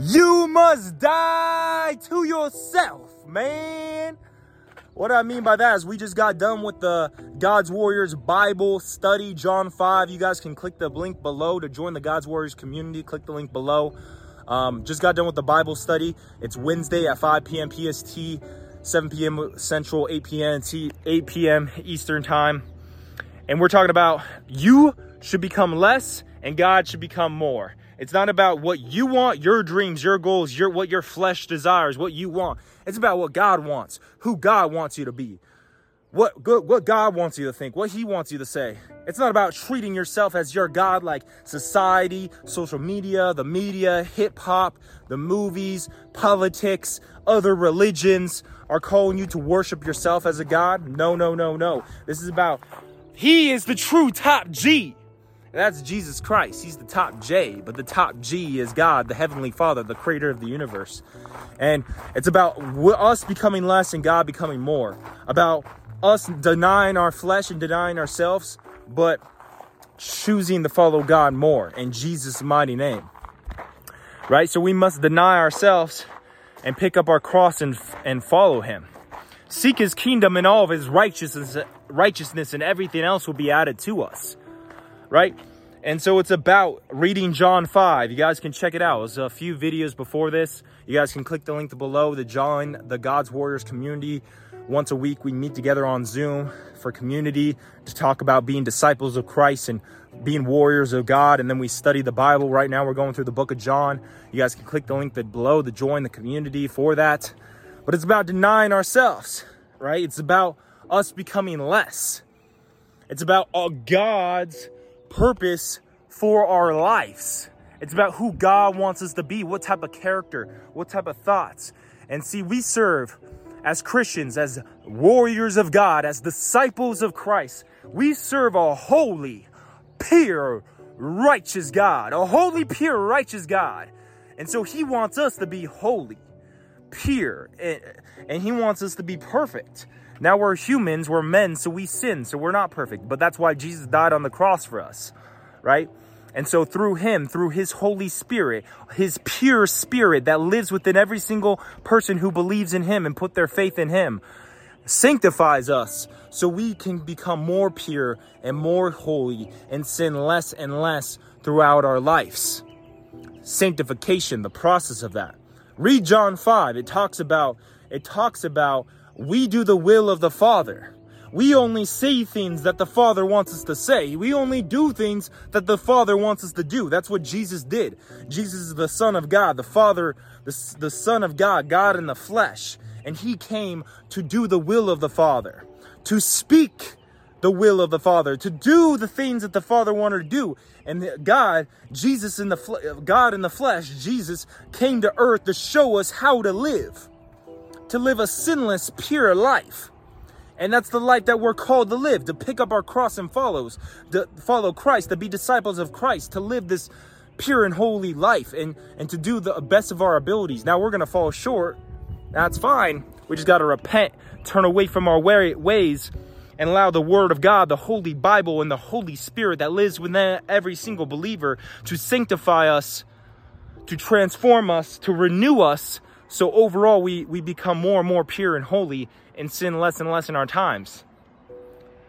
You must die to yourself, man. What I mean by that is we just got done with the God's Warriors Bible study, John 5. You guys can click the link below to join the God's Warriors community. Click the link below. Um, just got done with the Bible study. It's Wednesday at 5 p.m. PST, 7 p.m. Central, 8 p.m. T- 8 p.m. Eastern Time. And we're talking about you should become less and God should become more. It's not about what you want, your dreams, your goals, your what your flesh desires, what you want. It's about what God wants, who God wants you to be. What good what God wants you to think, what he wants you to say. It's not about treating yourself as your God like society, social media, the media, hip hop, the movies, politics, other religions are calling you to worship yourself as a God. No, no, no, no. This is about he is the true top G. That's Jesus Christ. He's the top J, but the top G is God, the Heavenly Father, the creator of the universe. And it's about us becoming less and God becoming more. About us denying our flesh and denying ourselves, but choosing to follow God more in Jesus' mighty name. Right? So we must deny ourselves and pick up our cross and, and follow Him. Seek His kingdom and all of His righteousness, righteousness, and everything else will be added to us right? And so it's about reading John 5. You guys can check it out. There's a few videos before this. You guys can click the link below to join the God's Warriors community. Once a week, we meet together on Zoom for community to talk about being disciples of Christ and being warriors of God. And then we study the Bible. Right now, we're going through the book of John. You guys can click the link that below to join the community for that. But it's about denying ourselves, right? It's about us becoming less. It's about all God's purpose for our lives. It's about who God wants us to be, what type of character, what type of thoughts. And see, we serve as Christians, as warriors of God, as disciples of Christ. We serve a holy, pure, righteous God, a holy, pure, righteous God. And so he wants us to be holy, pure, and he wants us to be perfect. Now we're humans, we're men, so we sin, so we're not perfect. But that's why Jesus died on the cross for us, right? And so through him, through his Holy Spirit, his pure spirit that lives within every single person who believes in him and put their faith in him, sanctifies us so we can become more pure and more holy and sin less and less throughout our lives. Sanctification, the process of that. Read John 5. It talks about it talks about we do the will of the Father. We only say things that the Father wants us to say. We only do things that the Father wants us to do. That's what Jesus did. Jesus is the Son of God, the Father, the, the Son of God, God in the flesh. And he came to do the will of the Father, to speak the will of the Father, to do the things that the Father wanted to do. And God, Jesus in the God in the flesh, Jesus came to earth to show us how to live to live a sinless, pure life. And that's the life that we're called to live, to pick up our cross and follows, to follow Christ, to be disciples of Christ, to live this pure and holy life and, and to do the best of our abilities. Now we're going to fall short. That's fine. We just got to repent, turn away from our ways, and allow the Word of God, the Holy Bible, and the Holy Spirit that lives within every single believer to sanctify us, to transform us, to renew us, so overall, we, we become more and more pure and holy and sin less and less in our times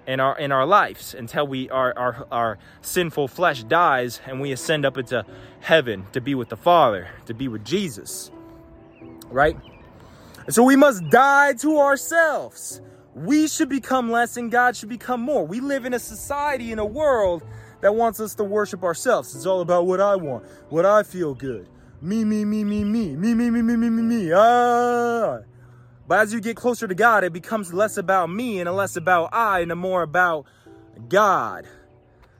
in our in our lives until we our, our our sinful flesh dies and we ascend up into heaven to be with the Father, to be with Jesus. Right? And so we must die to ourselves. We should become less and God should become more. We live in a society, in a world that wants us to worship ourselves. It's all about what I want, what I feel good me, me, me, me, me, me, me, me, me, me, me, me, ah. But as you get closer to God, it becomes less about me and less about I and more about God.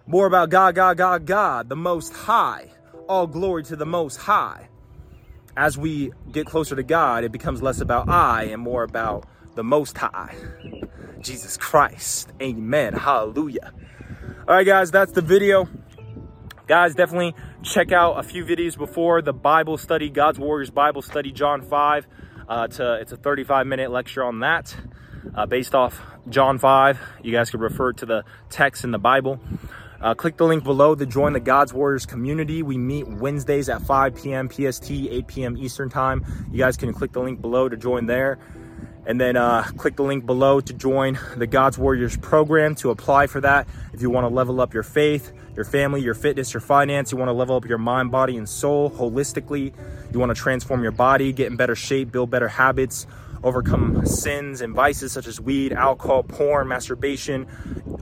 More about God, God, God, God, the Most High. All glory to the Most High. As we get closer to God, it becomes less about I and more about the Most High. Jesus Christ. Amen. Hallelujah. All right, guys, that's the video. Guys, definitely check out a few videos before the Bible study, God's Warriors Bible study, John 5. Uh, it's, a, it's a 35 minute lecture on that uh, based off John 5. You guys could refer to the text in the Bible. Uh, click the link below to join the God's Warriors community. We meet Wednesdays at 5 p.m. PST, 8 p.m. Eastern Time. You guys can click the link below to join there. And then uh, click the link below to join the God's Warriors program to apply for that. If you want to level up your faith, your family, your fitness, your finance, you want to level up your mind, body, and soul holistically, you want to transform your body, get in better shape, build better habits, overcome sins and vices such as weed, alcohol, porn, masturbation,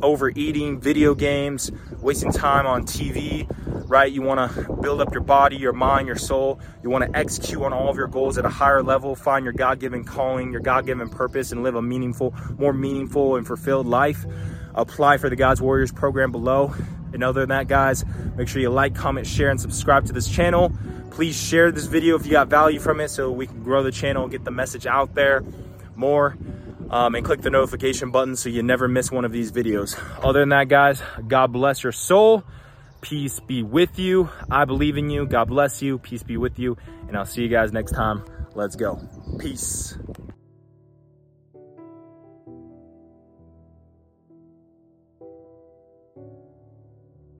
overeating, video games, wasting time on TV, right? You want to build up your body, your mind, your soul. You want to execute on all of your goals at a higher level, find your God given calling, your God given purpose, and live a meaningful, more meaningful and fulfilled life. Apply for the God's Warriors program below. And other than that, guys, make sure you like, comment, share, and subscribe to this channel. Please share this video if you got value from it so we can grow the channel get the message out there more. Um, and click the notification button so you never miss one of these videos. Other than that, guys, God bless your soul. Peace be with you. I believe in you. God bless you. Peace be with you. And I'll see you guys next time. Let's go. Peace.